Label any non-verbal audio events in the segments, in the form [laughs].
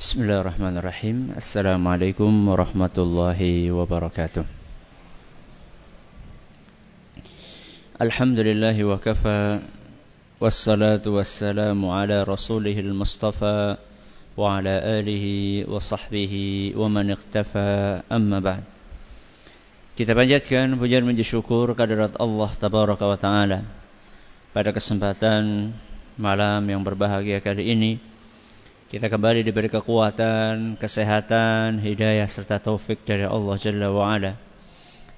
Bismillahirrahmanirrahim. Assalamualaikum warahmatullahi wabarakatuh. Alhamdulillahi wa kafa Wassalatu wassalamu ala rasulihil mustafa Wa ala alihi wa sahbihi wa man iktafa amma ba'd. Kita panjatkan pujian menjadi syukur kehadirat Allah Tabaraka wa Ta'ala Pada kesempatan malam yang berbahagia kali ini kita kembali diberi kekuatan, kesehatan, hidayah serta taufik dari Allah Jalla wa.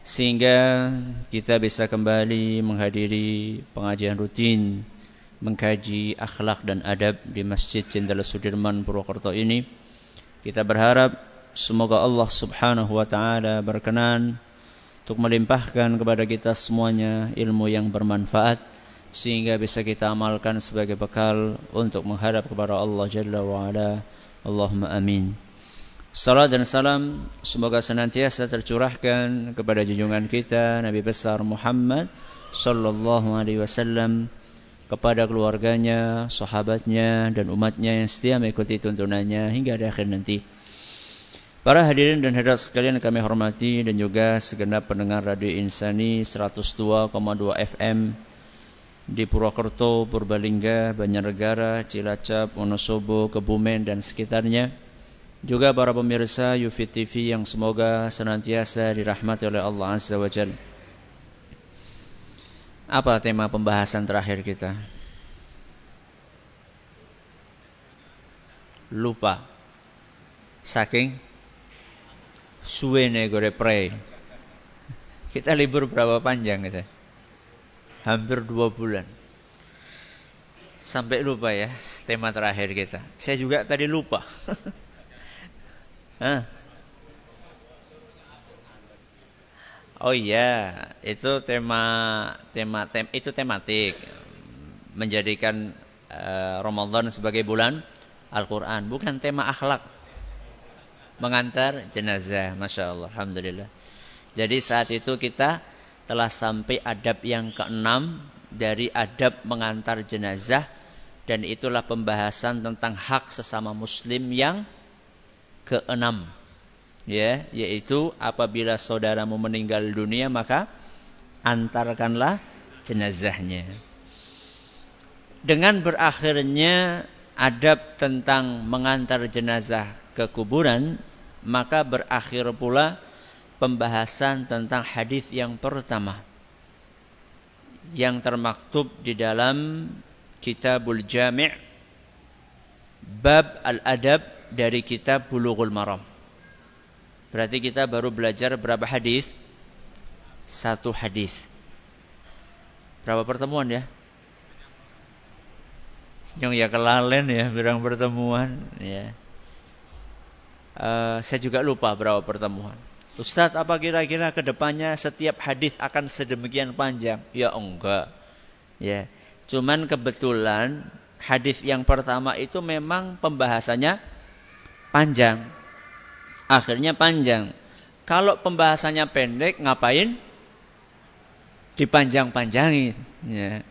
Sehingga kita bisa kembali menghadiri pengajian rutin, mengkaji akhlak dan adab di Masjid Jenderal Sudirman Purwokerto ini. Kita berharap semoga Allah Subhanahu wa taala berkenan untuk melimpahkan kepada kita semuanya ilmu yang bermanfaat sehingga bisa kita amalkan sebagai bekal untuk menghadap kepada Allah Jalla wa Ala. Allahumma amin. Salam dan salam semoga senantiasa tercurahkan kepada junjungan kita Nabi besar Muhammad sallallahu alaihi wasallam kepada keluarganya, sahabatnya dan umatnya yang setia mengikuti tuntunannya hingga di akhir nanti. Para hadirin dan hadirat sekalian kami hormati dan juga segenap pendengar Radio Insani 102,2 FM di Purwokerto, Purbalingga, Banjarnegara, Cilacap, Wonosobo, Kebumen dan sekitarnya. Juga para pemirsa Yufit TV yang semoga senantiasa dirahmati oleh Allah Azza wa Jalla. Apa tema pembahasan terakhir kita? Lupa. Saking suwene gore pre. Kita libur berapa panjang kita? Hampir dua bulan. Sampai lupa ya tema terakhir kita. Saya juga tadi lupa. [laughs] Oh iya, itu tema tema tem, itu tematik menjadikan uh, Ramadan sebagai bulan Al-Qur'an, bukan tema akhlak. Mengantar jenazah, Masya Allah, Alhamdulillah. Jadi saat itu kita telah sampai adab yang keenam dari adab mengantar jenazah dan itulah pembahasan tentang hak sesama muslim yang keenam. Ya yaitu apabila saudaramu meninggal dunia maka antarkanlah jenazahnya. Dengan berakhirnya adab tentang mengantar jenazah ke kuburan maka berakhir pula pembahasan tentang hadis yang pertama yang termaktub di dalam Kitabul Jami' bab al-adab dari kitab Bulughul Maram. Berarti kita baru belajar berapa hadis? Satu hadis. Berapa pertemuan ya? Yang ya kelalen ya, berang pertemuan ya. Uh, saya juga lupa berapa pertemuan. Ustadz apa kira-kira ke depannya setiap hadis akan sedemikian panjang? Ya enggak. Ya, cuman kebetulan hadis yang pertama itu memang pembahasannya panjang. Akhirnya panjang. Kalau pembahasannya pendek, ngapain? Dipanjang-panjangin. Ya.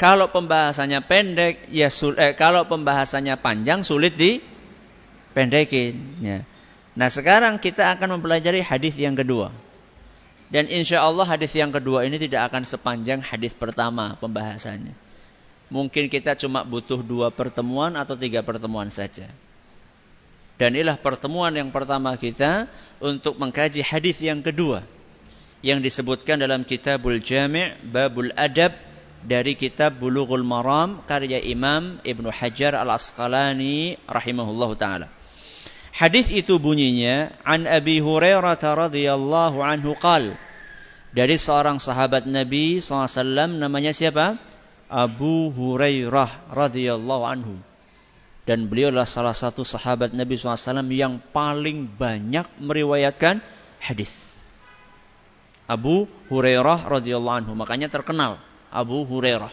Kalau pembahasannya pendek, ya sul eh, kalau pembahasannya panjang sulit dipendekin. Ya. Nah sekarang kita akan mempelajari hadis yang kedua. Dan insya Allah hadis yang kedua ini tidak akan sepanjang hadis pertama pembahasannya. Mungkin kita cuma butuh dua pertemuan atau tiga pertemuan saja. Dan inilah pertemuan yang pertama kita untuk mengkaji hadis yang kedua yang disebutkan dalam Kitabul Jami' Babul Adab dari kitab Bulughul Maram karya Imam Ibnu Hajar Al-Asqalani rahimahullahu taala. Hadis itu bunyinya an Abi Hurairah radhiyallahu anhu qal dari seorang sahabat Nabi SAW namanya siapa? Abu Hurairah radhiyallahu anhu. Dan beliau adalah salah satu sahabat Nabi SAW yang paling banyak meriwayatkan hadis. Abu Hurairah radhiyallahu anhu. Makanya terkenal Abu Hurairah.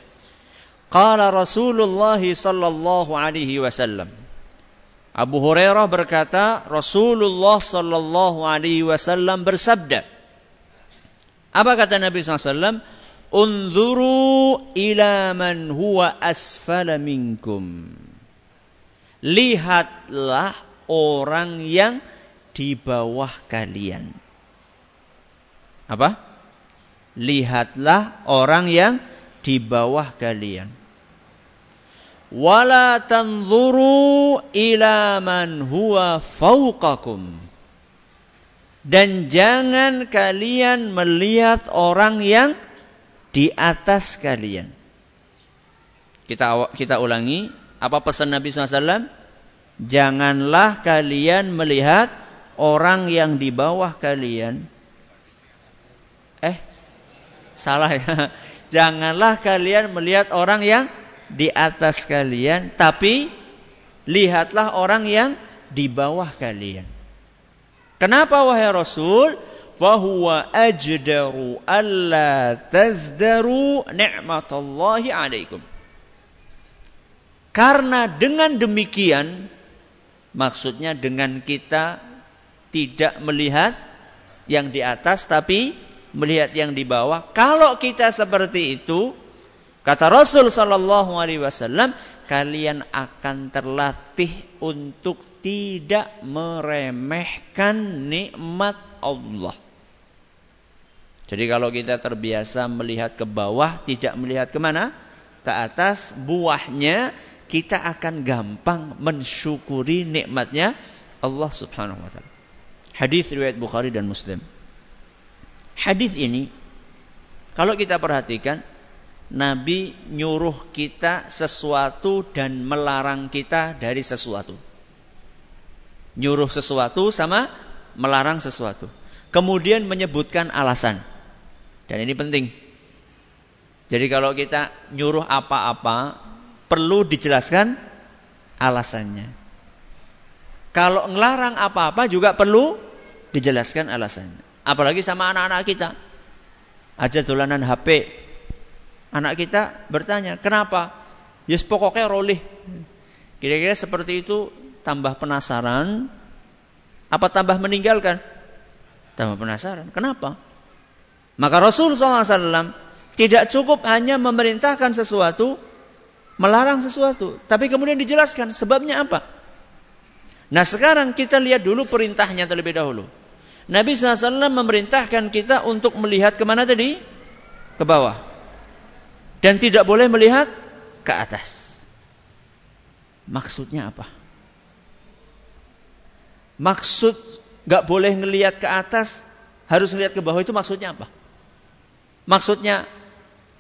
Qala Rasulullah sallallahu alaihi wasallam. Abu Hurairah berkata, Rasulullah sallallahu alaihi wasallam bersabda. Apa kata Nabi SAW? Unzuru ila man huwa asfala minkum. Lihatlah orang yang di bawah kalian. Apa? Lihatlah orang yang di bawah kalian. Wala tanzuru ila man huwa fauqakum. Dan jangan kalian melihat orang yang di atas kalian. Kita kita ulangi apa pesan Nabi SAW? Janganlah kalian melihat orang yang di bawah kalian. Eh, salah ya. [laughs] Janganlah kalian melihat orang yang di atas kalian, tapi lihatlah orang yang di bawah kalian. Kenapa wahai Rasul? Fahuwa ajdaru alla tazdaru ni'matallahi alaikum. Karena dengan demikian, maksudnya dengan kita tidak melihat yang di atas, tapi melihat yang di bawah. Kalau kita seperti itu, kata Rasul Sallallahu Alaihi Wasallam, kalian akan terlatih untuk tidak meremehkan nikmat Allah. Jadi kalau kita terbiasa melihat ke bawah, tidak melihat ke mana? Ke atas, buahnya kita akan gampang mensyukuri nikmatnya Allah subhanahu wa ta'ala. Hadis riwayat Bukhari dan Muslim. Hadis ini, kalau kita perhatikan, Nabi nyuruh kita sesuatu dan melarang kita dari sesuatu. Nyuruh sesuatu sama melarang sesuatu. Kemudian menyebutkan alasan. Dan ini penting. Jadi kalau kita nyuruh apa-apa, perlu dijelaskan alasannya. Kalau ngelarang apa-apa juga perlu dijelaskan alasannya. Apalagi sama anak-anak kita. Aja dolanan HP, Anak kita bertanya, kenapa? Yes pokoknya rolih. Kira-kira seperti itu tambah penasaran, apa tambah meninggalkan? Tambah penasaran. Kenapa? Maka Rasul SAW tidak cukup hanya memerintahkan sesuatu, melarang sesuatu, tapi kemudian dijelaskan sebabnya apa. Nah sekarang kita lihat dulu perintahnya terlebih dahulu. Nabi SAW memerintahkan kita untuk melihat ke mana tadi? Ke bawah dan tidak boleh melihat ke atas. Maksudnya apa? Maksud nggak boleh ngelihat ke atas, harus ngelihat ke bawah itu maksudnya apa? Maksudnya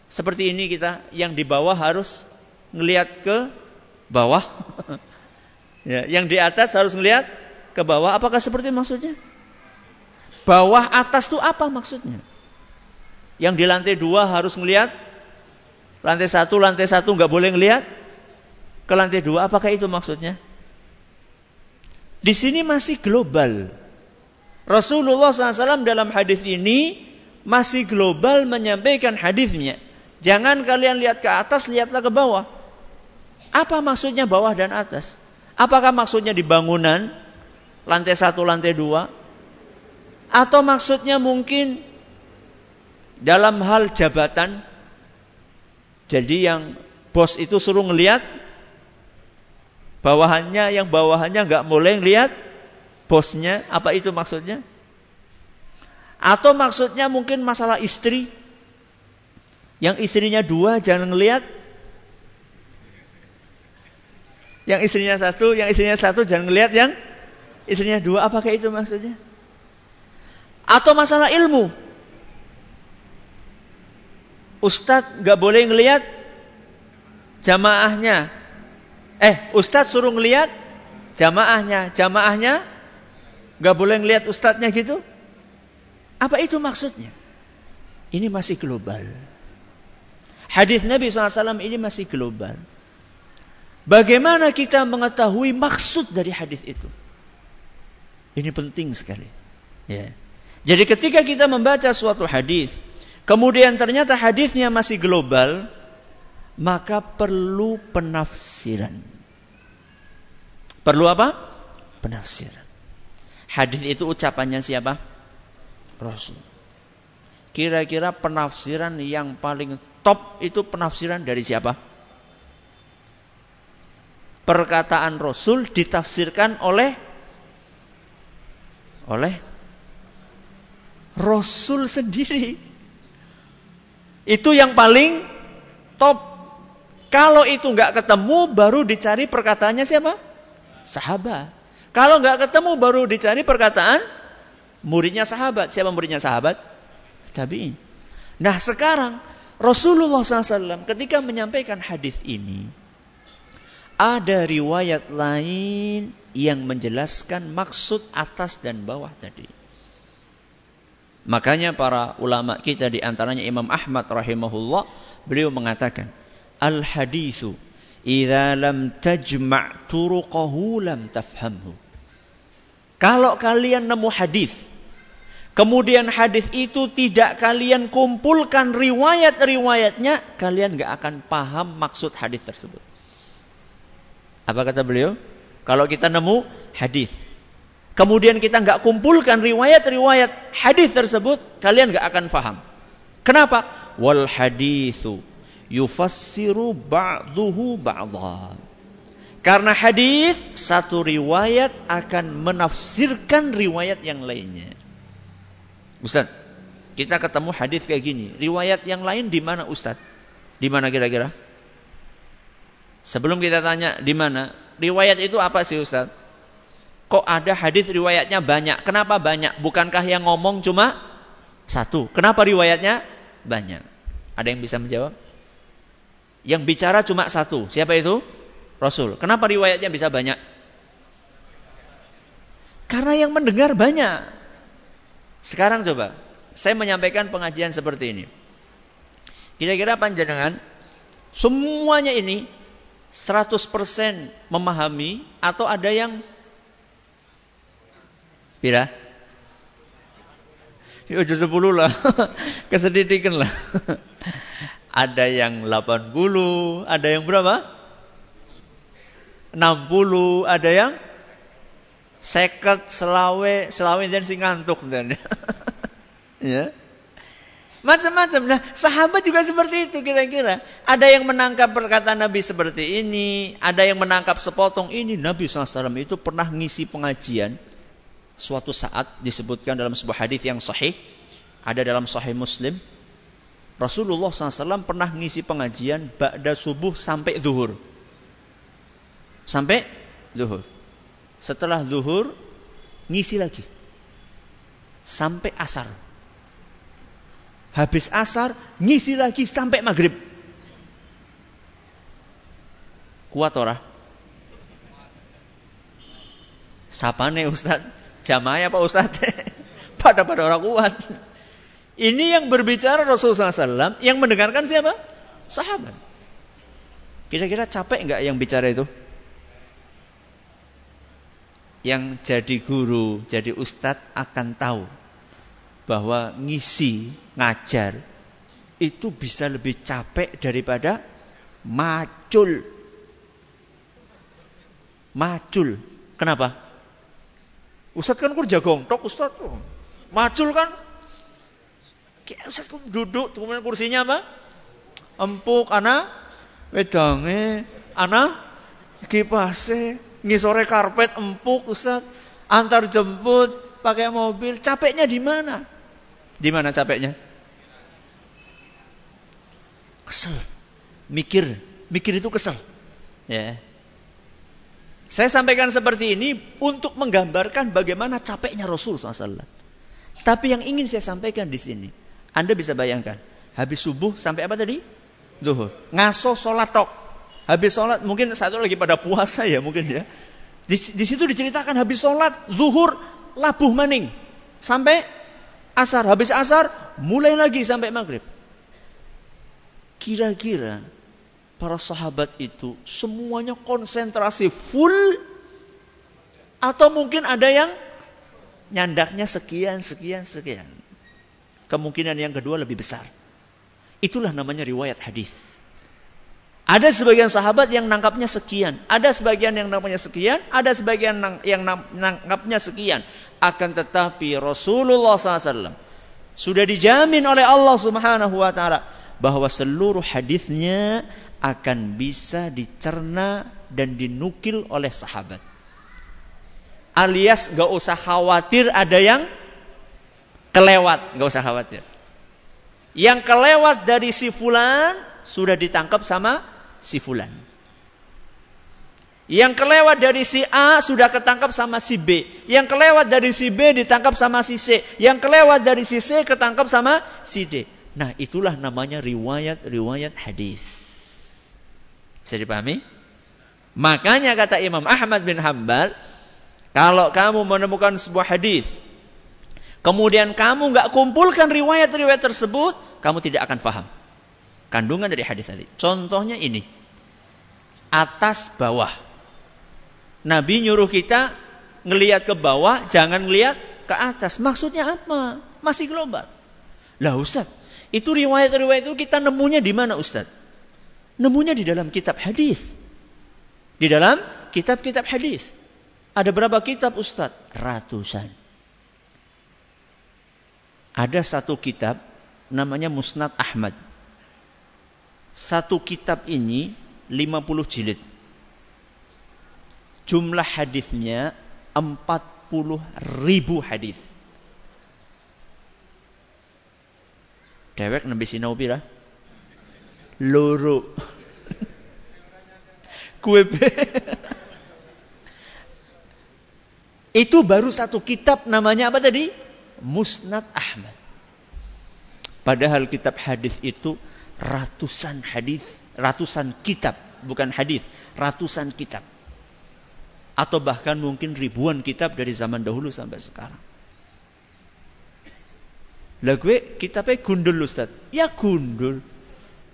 seperti ini kita yang di bawah harus ngelihat ke bawah. [laughs] ya, yang di atas harus ngelihat ke bawah. Apakah seperti maksudnya? Bawah atas itu apa maksudnya? Yang di lantai dua harus ngelihat Lantai satu, lantai satu nggak boleh ngelihat ke lantai dua. Apakah itu maksudnya? Di sini masih global. Rasulullah SAW dalam hadis ini masih global menyampaikan hadisnya. Jangan kalian lihat ke atas, lihatlah ke bawah. Apa maksudnya bawah dan atas? Apakah maksudnya di bangunan, lantai satu, lantai dua? Atau maksudnya mungkin dalam hal jabatan, jadi yang bos itu suruh ngelihat bawahannya, yang bawahannya nggak boleh ngelihat bosnya. Apa itu maksudnya? Atau maksudnya mungkin masalah istri. Yang istrinya dua jangan ngelihat. Yang istrinya satu, yang istrinya satu jangan ngelihat yang istrinya dua. Apakah itu maksudnya? Atau masalah ilmu. Ustadz nggak boleh ngelihat jamaahnya. Eh, Ustadz suruh ngelihat jamaahnya. Jamaahnya nggak boleh ngelihat ustadznya gitu. Apa itu maksudnya? Ini masih global. Hadis Nabi SAW ini masih global. Bagaimana kita mengetahui maksud dari hadis itu? Ini penting sekali. Ya. Jadi ketika kita membaca suatu hadis, kemudian ternyata hadisnya masih global, maka perlu penafsiran. Perlu apa? Penafsiran. Hadis itu ucapannya siapa? Rasul. Kira-kira penafsiran yang paling top itu penafsiran dari siapa? Perkataan Rasul ditafsirkan oleh oleh Rasul sendiri. Itu yang paling top. Kalau itu nggak ketemu, baru dicari perkataannya siapa? Sahabat. Kalau nggak ketemu, baru dicari perkataan muridnya sahabat. Siapa muridnya sahabat? Tabi'in. Nah sekarang Rasulullah SAW ketika menyampaikan hadis ini, ada riwayat lain yang menjelaskan maksud atas dan bawah tadi. Makanya para ulama kita di antaranya Imam Ahmad rahimahullah beliau mengatakan al hadithu idza lam tajma' turuqahu lam tafhamhu. Kalau kalian nemu hadis kemudian hadis itu tidak kalian kumpulkan riwayat-riwayatnya, kalian nggak akan paham maksud hadis tersebut. Apa kata beliau? Kalau kita nemu hadis kemudian kita nggak kumpulkan riwayat-riwayat hadis tersebut, kalian nggak akan faham. Kenapa? Wal hadithu yufassiru ba'duhu ba'dha. Karena hadis satu riwayat akan menafsirkan riwayat yang lainnya. Ustaz, kita ketemu hadis kayak gini. Riwayat yang lain di mana Ustaz? Di mana kira-kira? Sebelum kita tanya di mana, riwayat itu apa sih Ustaz? Kok ada hadis riwayatnya banyak? Kenapa banyak? Bukankah yang ngomong cuma satu? Kenapa riwayatnya banyak? Ada yang bisa menjawab? Yang bicara cuma satu. Siapa itu? Rasul. Kenapa riwayatnya bisa banyak? Karena yang mendengar banyak. Sekarang coba, saya menyampaikan pengajian seperti ini. Kira-kira panjenengan semuanya ini 100% memahami atau ada yang Pira? Aja 10 lah. [laughs] Kesedidikan lah. [laughs] ada yang 80, ada yang berapa? 60, ada yang seket, selawe, selawe dan sing ngantuk dan [laughs] ya. Macam-macam. Nah, sahabat juga seperti itu kira-kira. Ada yang menangkap perkataan Nabi seperti ini, ada yang menangkap sepotong ini. Nabi SAW itu pernah ngisi pengajian suatu saat disebutkan dalam sebuah hadis yang sahih, ada dalam sahih Muslim. Rasulullah SAW pernah ngisi pengajian ba'da subuh sampai zuhur. Sampai zuhur. Setelah zuhur, ngisi lagi. Sampai asar. Habis asar, ngisi lagi sampai maghrib. Kuat ora? Sapane Ustaz? Jamaah apa Ustaz? [laughs] pada pada orang kuat. Ini yang berbicara Rasulullah SAW, yang mendengarkan siapa? Sahabat. Kira-kira capek nggak yang bicara itu? Yang jadi guru, jadi ustadz akan tahu bahwa ngisi, ngajar itu bisa lebih capek daripada macul. Macul. Kenapa? Ustadz kan kerja tok Ustadz. Macul kan. Ustadz duduk, kemudian kursinya apa? Empuk, ana wedange, ana kipase, ngisore karpet empuk Ustadz. Antar jemput, pakai mobil. Capeknya di mana? Di mana capeknya? Kesel. Mikir, mikir itu kesel. Ya. Saya sampaikan seperti ini untuk menggambarkan bagaimana capeknya Rasul SAW. Tapi yang ingin saya sampaikan di sini, Anda bisa bayangkan, habis subuh sampai apa tadi? Duhur. Ngaso sholat tok. Habis sholat, mungkin satu lagi pada puasa ya mungkin ya. Di, di situ diceritakan habis sholat, zuhur, labuh maning. Sampai asar. Habis asar, mulai lagi sampai maghrib. Kira-kira para sahabat itu semuanya konsentrasi full atau mungkin ada yang nyandaknya sekian, sekian, sekian. Kemungkinan yang kedua lebih besar. Itulah namanya riwayat hadis. Ada sebagian sahabat yang nangkapnya sekian, ada sebagian yang nangkapnya sekian, ada sebagian yang nangkapnya sekian. Akan tetapi Rasulullah SAW sudah dijamin oleh Allah Subhanahu Wa Taala bahwa seluruh hadisnya akan bisa dicerna dan dinukil oleh sahabat. alias gak usah khawatir ada yang kelewat, gak usah khawatir. Yang kelewat dari si fulan sudah ditangkap sama si fulan. Yang kelewat dari si A sudah ketangkap sama si B. Yang kelewat dari si B ditangkap sama si C. Yang kelewat dari si C ketangkap sama si D. Nah, itulah namanya riwayat-riwayat hadis. Bisa dipahami? Makanya kata Imam Ahmad bin Hambal, kalau kamu menemukan sebuah hadis, kemudian kamu nggak kumpulkan riwayat-riwayat tersebut, kamu tidak akan faham kandungan dari hadis tadi. Contohnya ini, atas bawah. Nabi nyuruh kita ngelihat ke bawah, jangan ngelihat ke atas. Maksudnya apa? Masih global. Lah Ustaz, itu riwayat-riwayat itu kita nemunya di mana Ustaz? Nemunya di dalam kitab hadis. Di dalam kitab-kitab hadis. Ada berapa kitab Ustaz? Ratusan. Ada satu kitab namanya Musnad Ahmad. Satu kitab ini 50 jilid. Jumlah hadisnya 40 ribu hadis. Dewek nabi sinau pira? Loro. [laughs] Kue Itu baru satu kitab namanya apa tadi? Musnad Ahmad. Padahal kitab hadis itu ratusan hadis, ratusan kitab, bukan hadis, ratusan kitab. Atau bahkan mungkin ribuan kitab dari zaman dahulu sampai sekarang. Lah gue kitabnya gundul Ustaz. Ya gundul.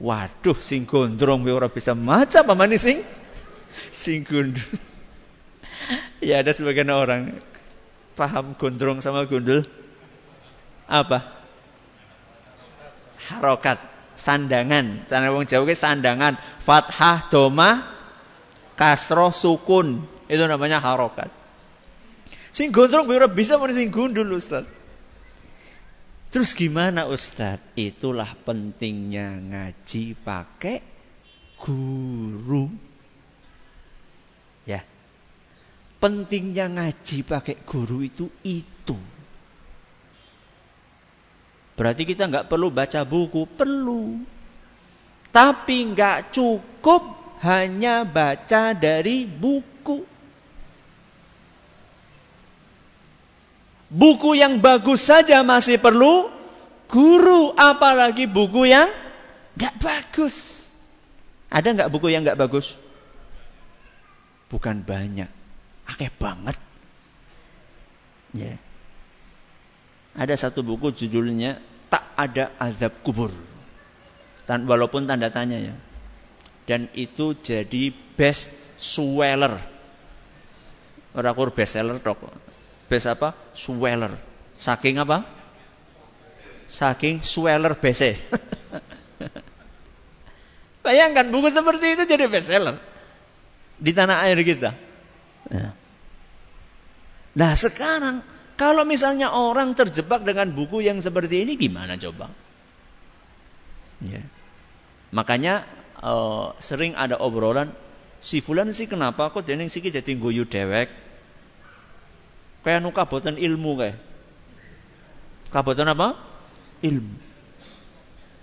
Waduh sing gondrong ora bisa maca apa sing? Sing gundul. [laughs] ya ada sebagian orang paham gondrong sama gundul. Apa? Harokat, sandangan. Cara wong Jawa ke sandangan, fathah, doma, kasroh, sukun. Itu namanya harokat. Sing gondrong ora bisa mana sing gundul Ustaz. Terus gimana Ustaz? Itulah pentingnya ngaji pakai guru. Ya. Pentingnya ngaji pakai guru itu itu. Berarti kita nggak perlu baca buku, perlu. Tapi nggak cukup hanya baca dari buku. Buku yang bagus saja masih perlu guru, apalagi buku yang nggak bagus. Ada nggak buku yang nggak bagus? Bukan banyak akeh banget. Ya. Ada satu buku judulnya Tak ada azab kubur. Dan walaupun tanda tanya ya. Dan itu jadi best seller. Orakur best seller dok. Best apa? Seller. Saking apa? Saking seller best. [laughs] Bayangkan buku seperti itu jadi best seller di tanah air kita. Ya. Nah sekarang kalau misalnya orang terjebak dengan buku yang seperti ini gimana coba? Ya. Makanya uh, sering ada obrolan si fulan sih kenapa kok dening siki jadi guyu dewek? Kayak nu kaboten ilmu kayak. Kaboten apa? Ilmu.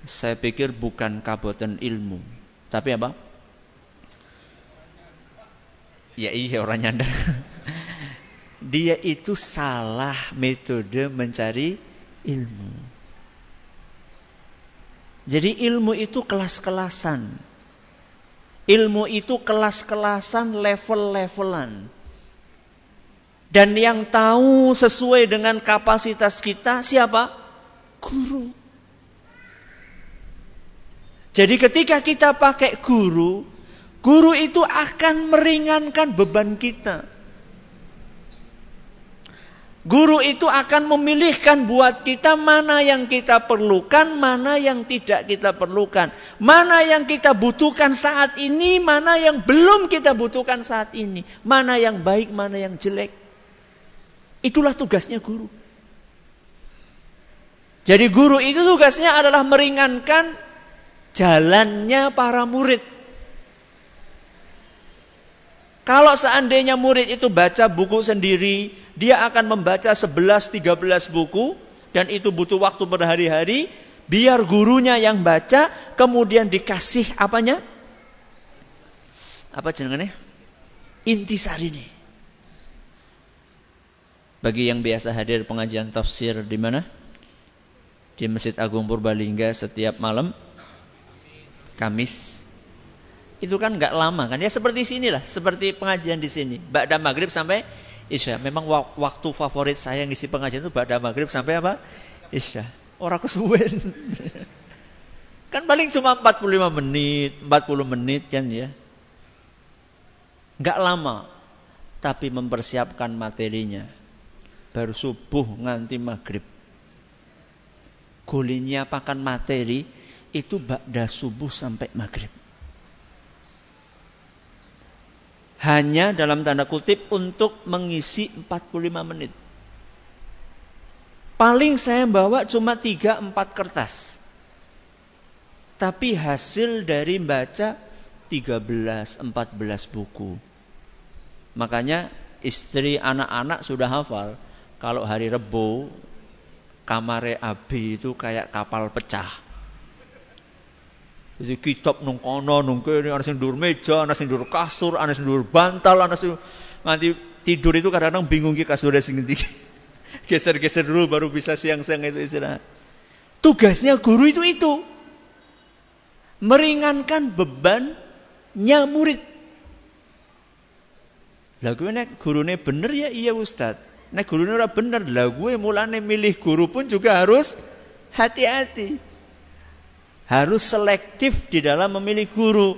Saya pikir bukan kaboten ilmu, tapi apa? Ya iya orang nyanda. [laughs] dia itu salah metode mencari ilmu. Jadi ilmu itu kelas-kelasan. Ilmu itu kelas-kelasan, level-levelan. Dan yang tahu sesuai dengan kapasitas kita siapa? Guru. Jadi ketika kita pakai guru, guru itu akan meringankan beban kita. Guru itu akan memilihkan buat kita mana yang kita perlukan, mana yang tidak kita perlukan. Mana yang kita butuhkan saat ini, mana yang belum kita butuhkan saat ini. Mana yang baik, mana yang jelek. Itulah tugasnya guru. Jadi guru itu tugasnya adalah meringankan jalannya para murid. Kalau seandainya murid itu baca buku sendiri, dia akan membaca 11-13 buku, dan itu butuh waktu berhari-hari, biar gurunya yang baca, kemudian dikasih apanya? Apa jenengannya? Intisari nih. Bagi yang biasa hadir pengajian tafsir di mana? Di Masjid Agung Purbalingga setiap malam Kamis. Itu kan nggak lama kan? Ya seperti sini lah seperti pengajian di sini. Ba'da maghrib sampai Isya. Memang waktu favorit saya ngisi pengajian itu Ba'da maghrib sampai apa? Isya. Orang kesuwen. [laughs] Kan paling cuma 45 menit 40 menit kan ya. Nggak lama tapi mempersiapkan materinya baru subuh nganti maghrib golinya apakan materi itu Ba'da subuh sampai maghrib hanya dalam tanda kutip untuk mengisi 45 menit. Paling saya bawa cuma 3-4 kertas. Tapi hasil dari baca 13-14 buku. Makanya istri anak-anak sudah hafal. Kalau hari Rebo, kamare Abi itu kayak kapal pecah. Jadi kitab nung kono nung kene ana sing ndur meja, ana sing ndur kasur, ana sing ndur bantal, ana sing tidur itu kadang-kadang bingung ki kasur sing ngendi. [laughs] Geser-geser dulu baru bisa siang-siang itu istirahat. Tugasnya guru itu itu. Meringankan bebannya murid. Lah gue nek gurune bener ya iya Ustaz. Nek gurune ora bener, lah gue mulane milih guru pun juga harus hati-hati harus selektif di dalam memilih guru.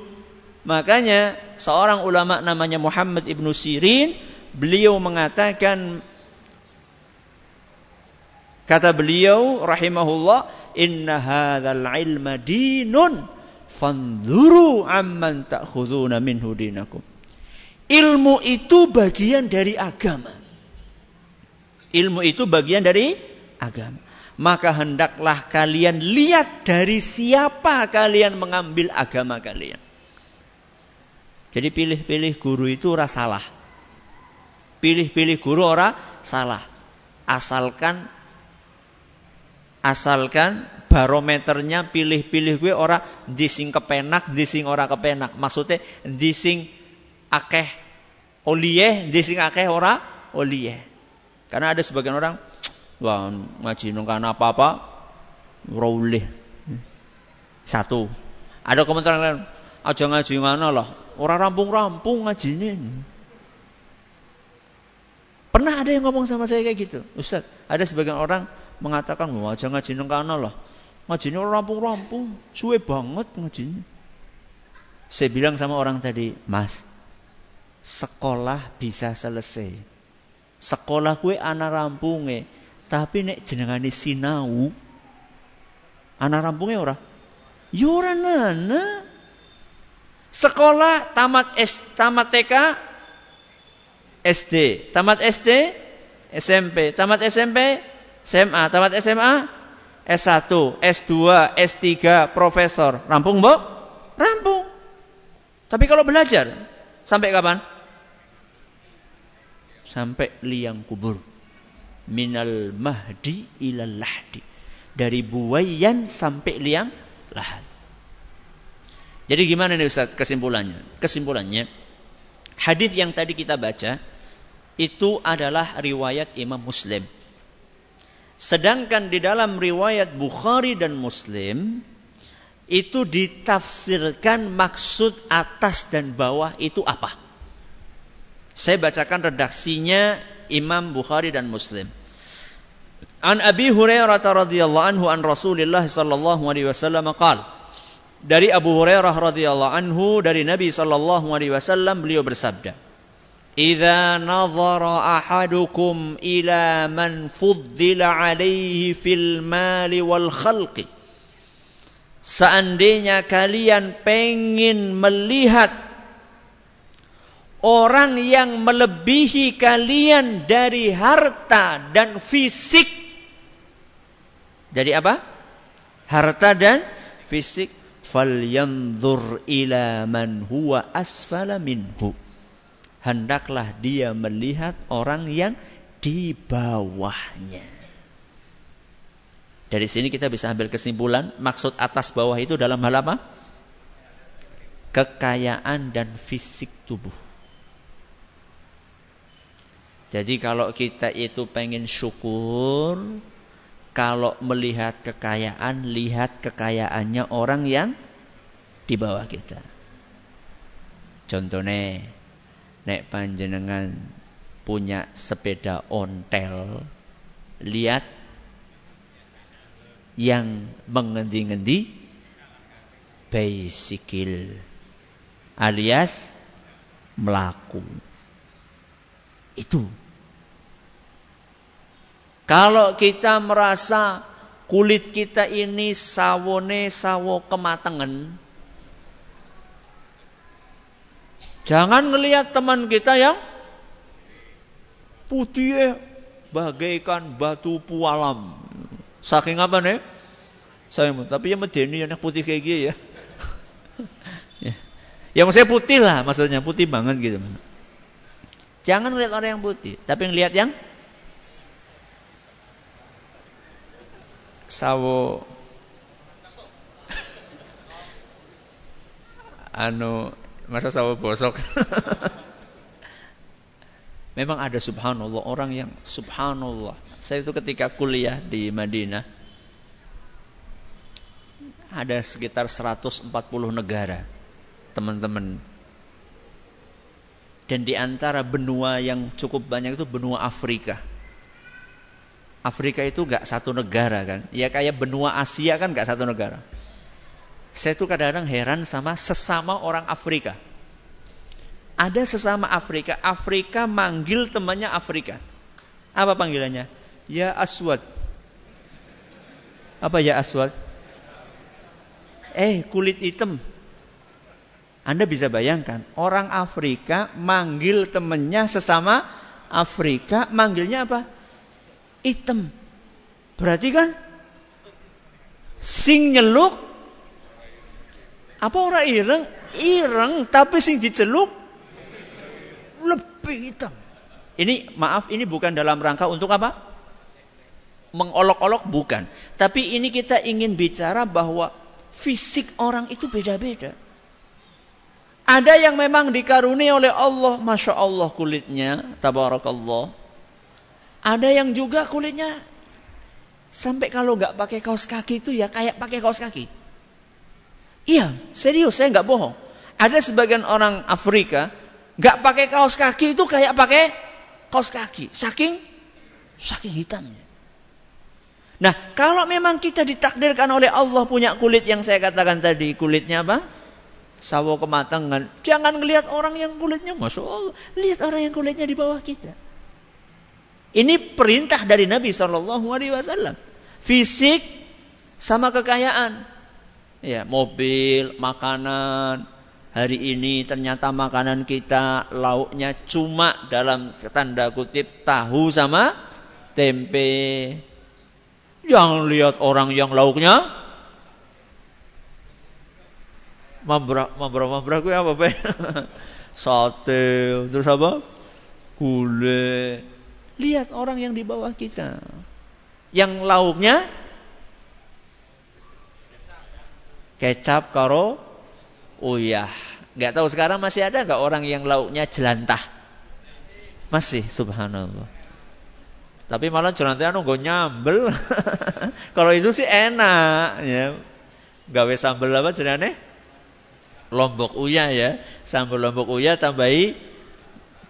Makanya seorang ulama namanya Muhammad ibnu Sirin, beliau mengatakan kata beliau rahimahullah, inna hadzal ilma dinun fanzuru amman ta'khuduna minhu dinakum. Ilmu itu bagian dari agama. Ilmu itu bagian dari agama maka hendaklah kalian lihat dari siapa kalian mengambil agama kalian. Jadi pilih-pilih guru itu ora salah. Pilih-pilih guru ora salah. Asalkan asalkan barometernya pilih-pilih gue ora dising kepenak, dising ora kepenak. Maksudnya dising akeh oliyeh, dising akeh ora oliyeh. Karena ada sebagian orang Wah, ngaji nang kana apa-apa ora Satu. Ada komentar lain, aja ngaji ngono loh. Ora rampung-rampung ngajine. Pernah ada yang ngomong sama saya kayak gitu. Ustaz, ada sebagian orang mengatakan, "Wah, aja ngaji nang kana loh." Ngajinya ora rampung-rampung, suwe banget ngajinya. Saya bilang sama orang tadi, "Mas, sekolah bisa selesai. Sekolah gue anak rampunge, tapi nek jenengane sinau ana rampungnya ora? Ya ora nana. Sekolah tamat S, tamat TK SD, tamat SD SMP, tamat SMP SMA, tamat SMA S1, S2, S3, profesor. Rampung, Mbok? Rampung. Tapi kalau belajar sampai kapan? Sampai liang kubur minal mahdi ilal lahdi. Dari buayan sampai liang lahat. Jadi gimana nih Ustaz kesimpulannya? Kesimpulannya, hadis yang tadi kita baca itu adalah riwayat Imam Muslim. Sedangkan di dalam riwayat Bukhari dan Muslim itu ditafsirkan maksud atas dan bawah itu apa? Saya bacakan redaksinya Imam Bukhari dan Muslim. An Abi Hurairah radhiyallahu anhu an Rasulillah sallallahu alaihi wasallam qaal Dari Abu Hurairah radhiyallahu anhu dari Nabi sallallahu alaihi wasallam beliau bersabda Idza nazara ahadukum ila man fuddila alaihi fil mali wal khalqi Seandainya kalian pengin melihat orang yang melebihi kalian dari harta dan fisik. Jadi apa? Harta dan fisik. Falyanzur ila man huwa asfala minhu. hendaklah dia melihat orang yang di bawahnya. Dari sini kita bisa ambil kesimpulan maksud atas bawah itu dalam hal apa? Kekayaan dan fisik tubuh. Jadi kalau kita itu pengen syukur, kalau melihat kekayaan, lihat kekayaannya orang yang di bawah kita. Contohnya, nek panjenengan punya sepeda ontel, lihat yang mengendi-ngendi baisikil alias melaku. Itu. Kalau kita merasa kulit kita ini sawone sawo kematangan, jangan ngelihat teman kita yang putih bagaikan batu pualam. Saking apa nih? Saya tapi ya medeni anak putih kayak gini ya. [laughs] ya. Ya maksudnya putih lah maksudnya putih banget gitu. Jangan melihat orang yang putih, tapi ngelihat yang sawo anu masa sawo bosok. [laughs] Memang ada subhanallah orang yang subhanallah saya itu ketika kuliah di Madinah ada sekitar 140 negara teman-teman. Dan di antara benua yang cukup banyak itu benua Afrika. Afrika itu gak satu negara kan. Ya kayak benua Asia kan gak satu negara. Saya tuh kadang-kadang heran sama sesama orang Afrika. Ada sesama Afrika, Afrika manggil temannya Afrika. Apa panggilannya? Ya Aswad. Apa ya Aswad? Eh, kulit hitam. Anda bisa bayangkan, orang Afrika manggil temennya sesama Afrika, manggilnya apa? Hitam. Berarti kan sing nyeluk apa orang ireng? Ireng tapi sing diceluk lebih hitam. Ini maaf, ini bukan dalam rangka untuk apa? mengolok-olok bukan. Tapi ini kita ingin bicara bahwa fisik orang itu beda-beda. Ada yang memang dikaruni oleh Allah, masya Allah kulitnya, tabarakallah. Ada yang juga kulitnya sampai kalau nggak pakai kaos kaki itu ya kayak pakai kaos kaki. Iya, serius saya nggak bohong. Ada sebagian orang Afrika nggak pakai kaos kaki itu kayak pakai kaos kaki, saking saking hitamnya. Nah, kalau memang kita ditakdirkan oleh Allah punya kulit yang saya katakan tadi, kulitnya apa? Sawo kematangan. Jangan melihat orang yang kulitnya masuk Allah. Lihat orang yang kulitnya di bawah kita. Ini perintah dari Nabi Shallallahu Alaihi Wasallam. Fisik sama kekayaan. Ya, mobil, makanan. Hari ini ternyata makanan kita lauknya cuma dalam tanda kutip tahu sama tempe Jangan lihat orang yang lauknya mambrak, mambrak, mambrak itu apa, Pak? [laughs] Sate, terus apa? Gulai. Lihat orang yang di bawah kita. Yang lauknya kecap karo uyah. Gak tahu sekarang masih ada nggak orang yang lauknya jelantah? Masih, subhanallah. Tapi malah jelantahnya nunggu nyambel. [laughs] Kalau itu sih enak ya. Gawe sambel apa jenenge? Lombok uya ya. Sambal lombok uya tambahi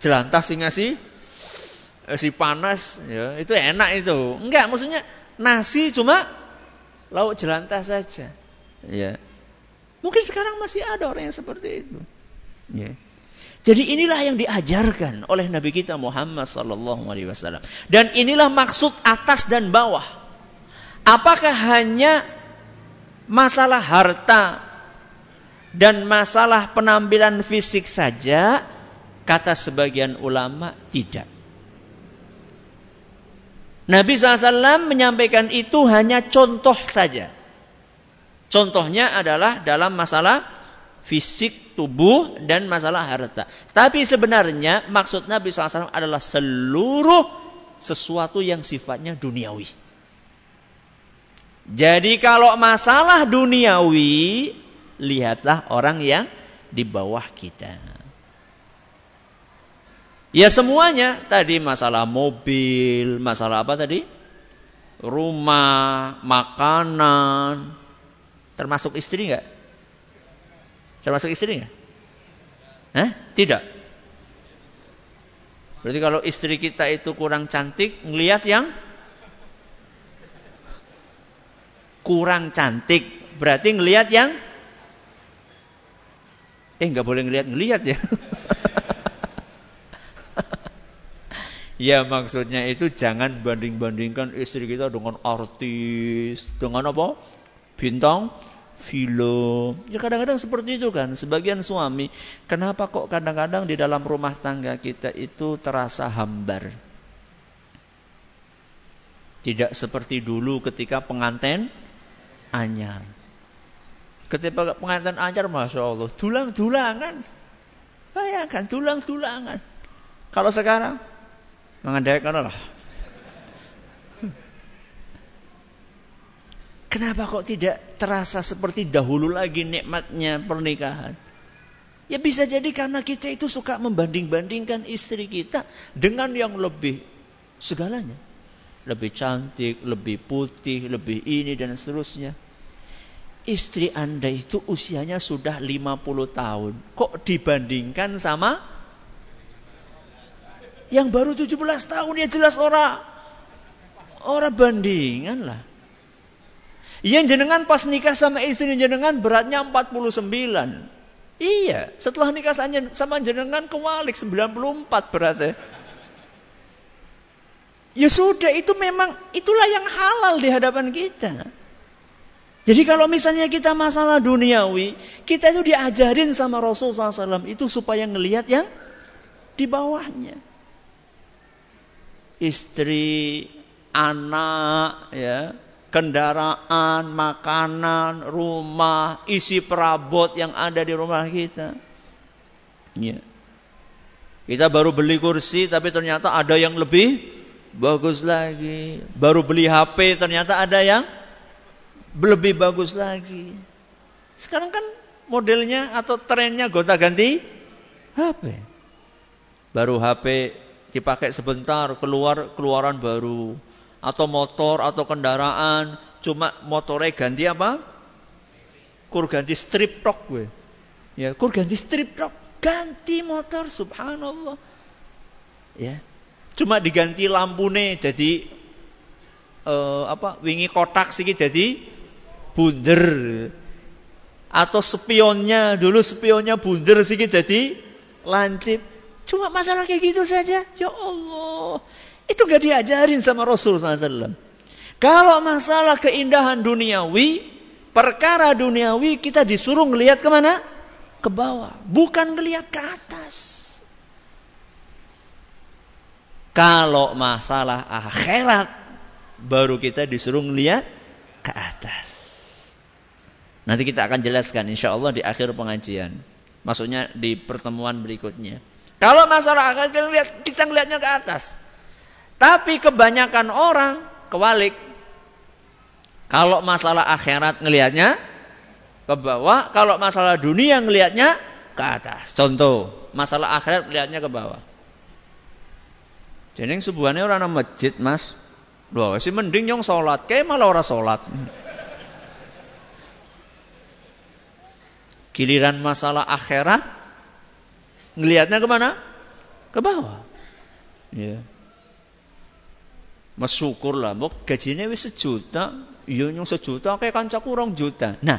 jelantah sing ngasih si panas ya. Itu enak itu. Enggak, maksudnya nasi cuma lauk jelantah saja. Ya. Mungkin sekarang masih ada orang yang seperti itu. Ya. Jadi inilah yang diajarkan oleh Nabi kita Muhammad sallallahu alaihi wasallam. Dan inilah maksud atas dan bawah. Apakah hanya masalah harta dan masalah penampilan fisik saja? Kata sebagian ulama tidak. Nabi SAW menyampaikan itu hanya contoh saja. Contohnya adalah dalam masalah fisik tubuh dan masalah harta. Tapi sebenarnya maksud Nabi SAW adalah seluruh sesuatu yang sifatnya duniawi. Jadi kalau masalah duniawi, lihatlah orang yang di bawah kita. Ya semuanya tadi masalah mobil, masalah apa tadi? Rumah, makanan, termasuk istri enggak? Termasuk istri enggak? Hah? Tidak. Berarti kalau istri kita itu kurang cantik, ngelihat yang kurang cantik, berarti ngelihat yang eh nggak boleh ngelihat ngelihat ya. [laughs] Ya maksudnya itu jangan banding-bandingkan istri kita dengan artis, dengan apa? Bintang film. Ya kadang-kadang seperti itu kan. Sebagian suami, kenapa kok kadang-kadang di dalam rumah tangga kita itu terasa hambar? Tidak seperti dulu ketika pengantin anyar. Ketika pengantin anyar, Masya Allah, dulang-dulangan. Bayangkan, dulang-dulangan. Kalau sekarang, mengandaikan Allah. Kenapa kok tidak terasa seperti dahulu lagi nikmatnya pernikahan? Ya bisa jadi karena kita itu suka membanding-bandingkan istri kita dengan yang lebih segalanya. Lebih cantik, lebih putih, lebih ini dan seterusnya. Istri Anda itu usianya sudah 50 tahun. Kok dibandingkan sama yang baru 17 tahun ya jelas orang orang bandingan lah. Yang jenengan pas nikah sama istri jenengan beratnya 49. Iya, setelah nikah sama jenengan kewalik 94 beratnya. Ya sudah, itu memang itulah yang halal di hadapan kita. Jadi kalau misalnya kita masalah duniawi, kita itu diajarin sama Rasulullah SAW itu supaya ngelihat yang di bawahnya istri, anak, ya, kendaraan, makanan, rumah, isi perabot yang ada di rumah kita. Ya. Kita baru beli kursi tapi ternyata ada yang lebih bagus lagi. Baru beli HP ternyata ada yang lebih bagus lagi. Sekarang kan modelnya atau trennya gonta ganti HP. Baru HP dipakai sebentar keluar keluaran baru atau motor atau kendaraan cuma motornya ganti apa? Kur ganti strip rock gue. Ya, kur ganti strip rock, ganti motor subhanallah. Ya. Cuma diganti lampu nih jadi uh, apa? wingi kotak sih jadi bunder. Atau spionnya dulu spionnya bunder sih jadi lancip. Cuma masalah kayak gitu saja. Ya Allah. Itu gak diajarin sama Rasul SAW. Kalau masalah keindahan duniawi, perkara duniawi kita disuruh ngelihat ke mana? Ke bawah. Bukan ngelihat ke atas. Kalau masalah akhirat, baru kita disuruh ngelihat ke atas. Nanti kita akan jelaskan insya Allah di akhir pengajian. Maksudnya di pertemuan berikutnya. Kalau masalah akhirat kita lihat kita ngelihatnya ke atas. Tapi kebanyakan orang kewalik. Kalau masalah akhirat ngelihatnya ke bawah, kalau masalah dunia ngelihatnya ke atas. Contoh, masalah akhirat ngelihatnya ke bawah. Jadi sebuahnya orang masjid, Mas. Loh, sih mending yang sholat, kayak malah orang sholat. Giliran masalah akhirat, Ngelihatnya ke mana? Ke bawah. Ya. Mas syukur lah, mau gajinya wis sejuta, iya nyong sejuta, kayak kanca kurang juta. Nah,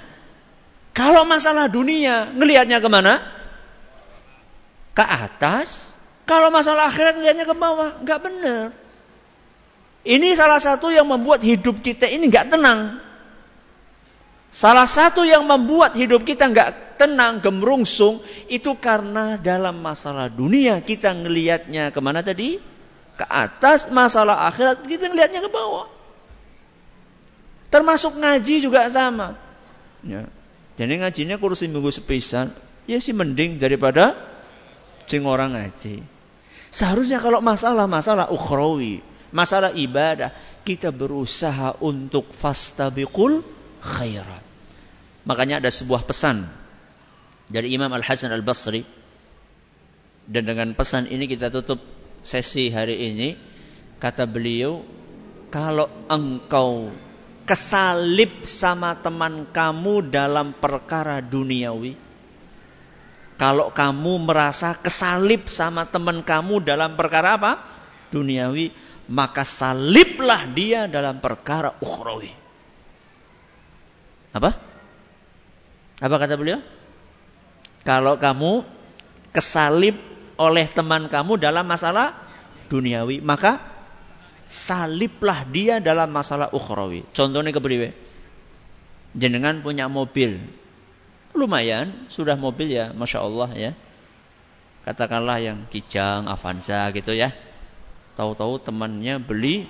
kalau masalah dunia, ngelihatnya ke mana? Ke atas. Kalau masalah akhirat ngelihatnya ke bawah, nggak benar. Ini salah satu yang membuat hidup kita ini nggak tenang. Salah satu yang membuat hidup kita nggak tenang, gemerungsung, itu karena dalam masalah dunia kita ngelihatnya ke mana tadi? Ke atas, masalah akhirat kita ngelihatnya ke bawah. Termasuk ngaji juga sama. Ya. Jadi ngajinya kursi minggu sepisan, ya sih mending daripada cing orang ngaji. Seharusnya kalau masalah-masalah ukhrawi, masalah ibadah, kita berusaha untuk fastabiqul khairat. Makanya ada sebuah pesan dari Imam Al-Hasan Al-Basri. Dan dengan pesan ini kita tutup sesi hari ini. Kata beliau, kalau engkau kesalip sama teman kamu dalam perkara duniawi, kalau kamu merasa kesalip sama teman kamu dalam perkara apa? Duniawi, maka saliblah dia dalam perkara ukhrawi. Apa? Apa kata beliau? Kalau kamu kesalib oleh teman kamu dalam masalah duniawi, maka saliblah dia dalam masalah ukhrawi. Contohnya kepriwe? Jenengan punya mobil. Lumayan, sudah mobil ya, Masya Allah ya. Katakanlah yang Kijang, Avanza gitu ya Tahu-tahu temannya beli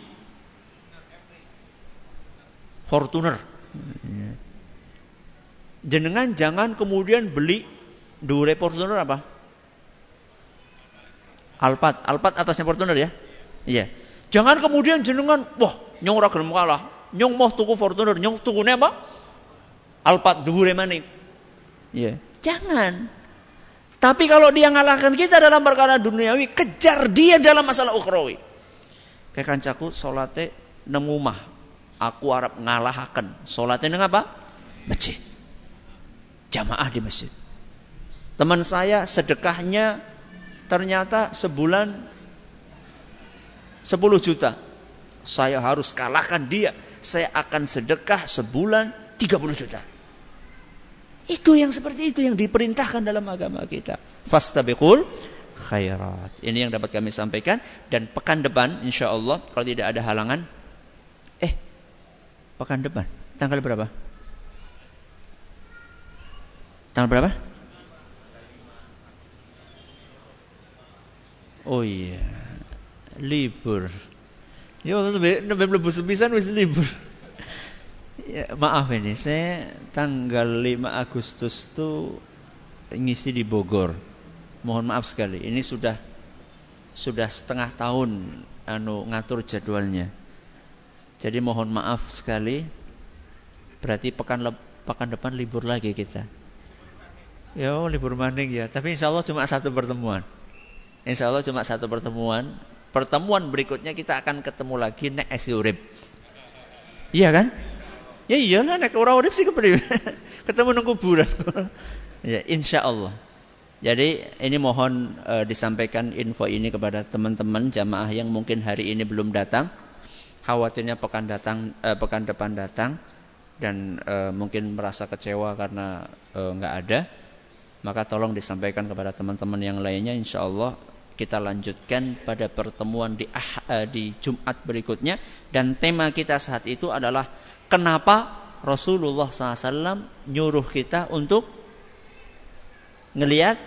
Fortuner. Jenengan jangan kemudian beli dure Fortuner apa? Alphard, Alphard atasnya Fortuner ya? Iya. Jangan kemudian jenengan, wah, nyong ora gelem kalah. Nyong mau tuku Fortuner, nyong tuku apa? Alphard dure mana? Iya. Jangan. Tapi kalau dia ngalahkan kita dalam perkara duniawi, kejar dia dalam masalah ukhrawi. Kayak kancaku salate nemu mah. Aku harap ngalahkan. Salatnya neng apa? Masjid. Jamaah di masjid. Teman saya sedekahnya ternyata sebulan 10 juta. Saya harus kalahkan dia. Saya akan sedekah sebulan 30 juta. Itu yang seperti itu yang diperintahkan dalam agama kita. Fastabiqul khairat. Ini yang dapat kami sampaikan dan pekan depan insya Allah kalau tidak ada halangan eh pekan depan tanggal berapa? Tanggal berapa? Oh iya. Libur. Ya waktu itu lebih sepisan wis libur. Ya, maaf ini, saya tanggal 5 Agustus itu ngisi di Bogor. Mohon maaf sekali, ini sudah sudah setengah tahun anu ngatur jadwalnya. Jadi mohon maaf sekali. Berarti pekan pekan depan libur lagi kita. Ya libur maning ya. Tapi insya Allah cuma satu pertemuan. Insya Allah cuma satu pertemuan. Pertemuan berikutnya kita akan ketemu lagi nek urip. Iya kan? Ya iyalah nek ora urip sih. [laughs] Ketemu nang kuburan. [laughs] ya insya Allah. Jadi ini mohon e, disampaikan info ini kepada teman-teman jamaah yang mungkin hari ini belum datang. Khawatirnya pekan datang e, pekan depan datang dan e, mungkin merasa kecewa karena nggak ada. Maka tolong disampaikan kepada teman-teman yang lainnya insya Allah kita lanjutkan pada pertemuan di, ah, di Jumat berikutnya dan tema kita saat itu adalah Kenapa Rasulullah SAW nyuruh kita untuk ngelihat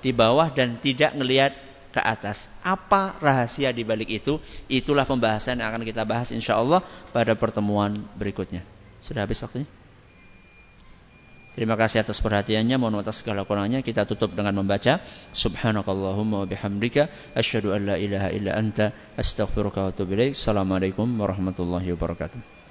di bawah dan tidak ngelihat ke atas. Apa rahasia di balik itu? Itulah pembahasan yang akan kita bahas insya Allah pada pertemuan berikutnya. Sudah habis waktunya? Terima kasih atas perhatiannya. Mohon atas segala kurangnya kita tutup dengan membaca Subhanakallahumma wa bihamdika asyhadu an la ilaha illa anta astaghfiruka wa atubu ilaik. Assalamualaikum warahmatullahi wabarakatuh.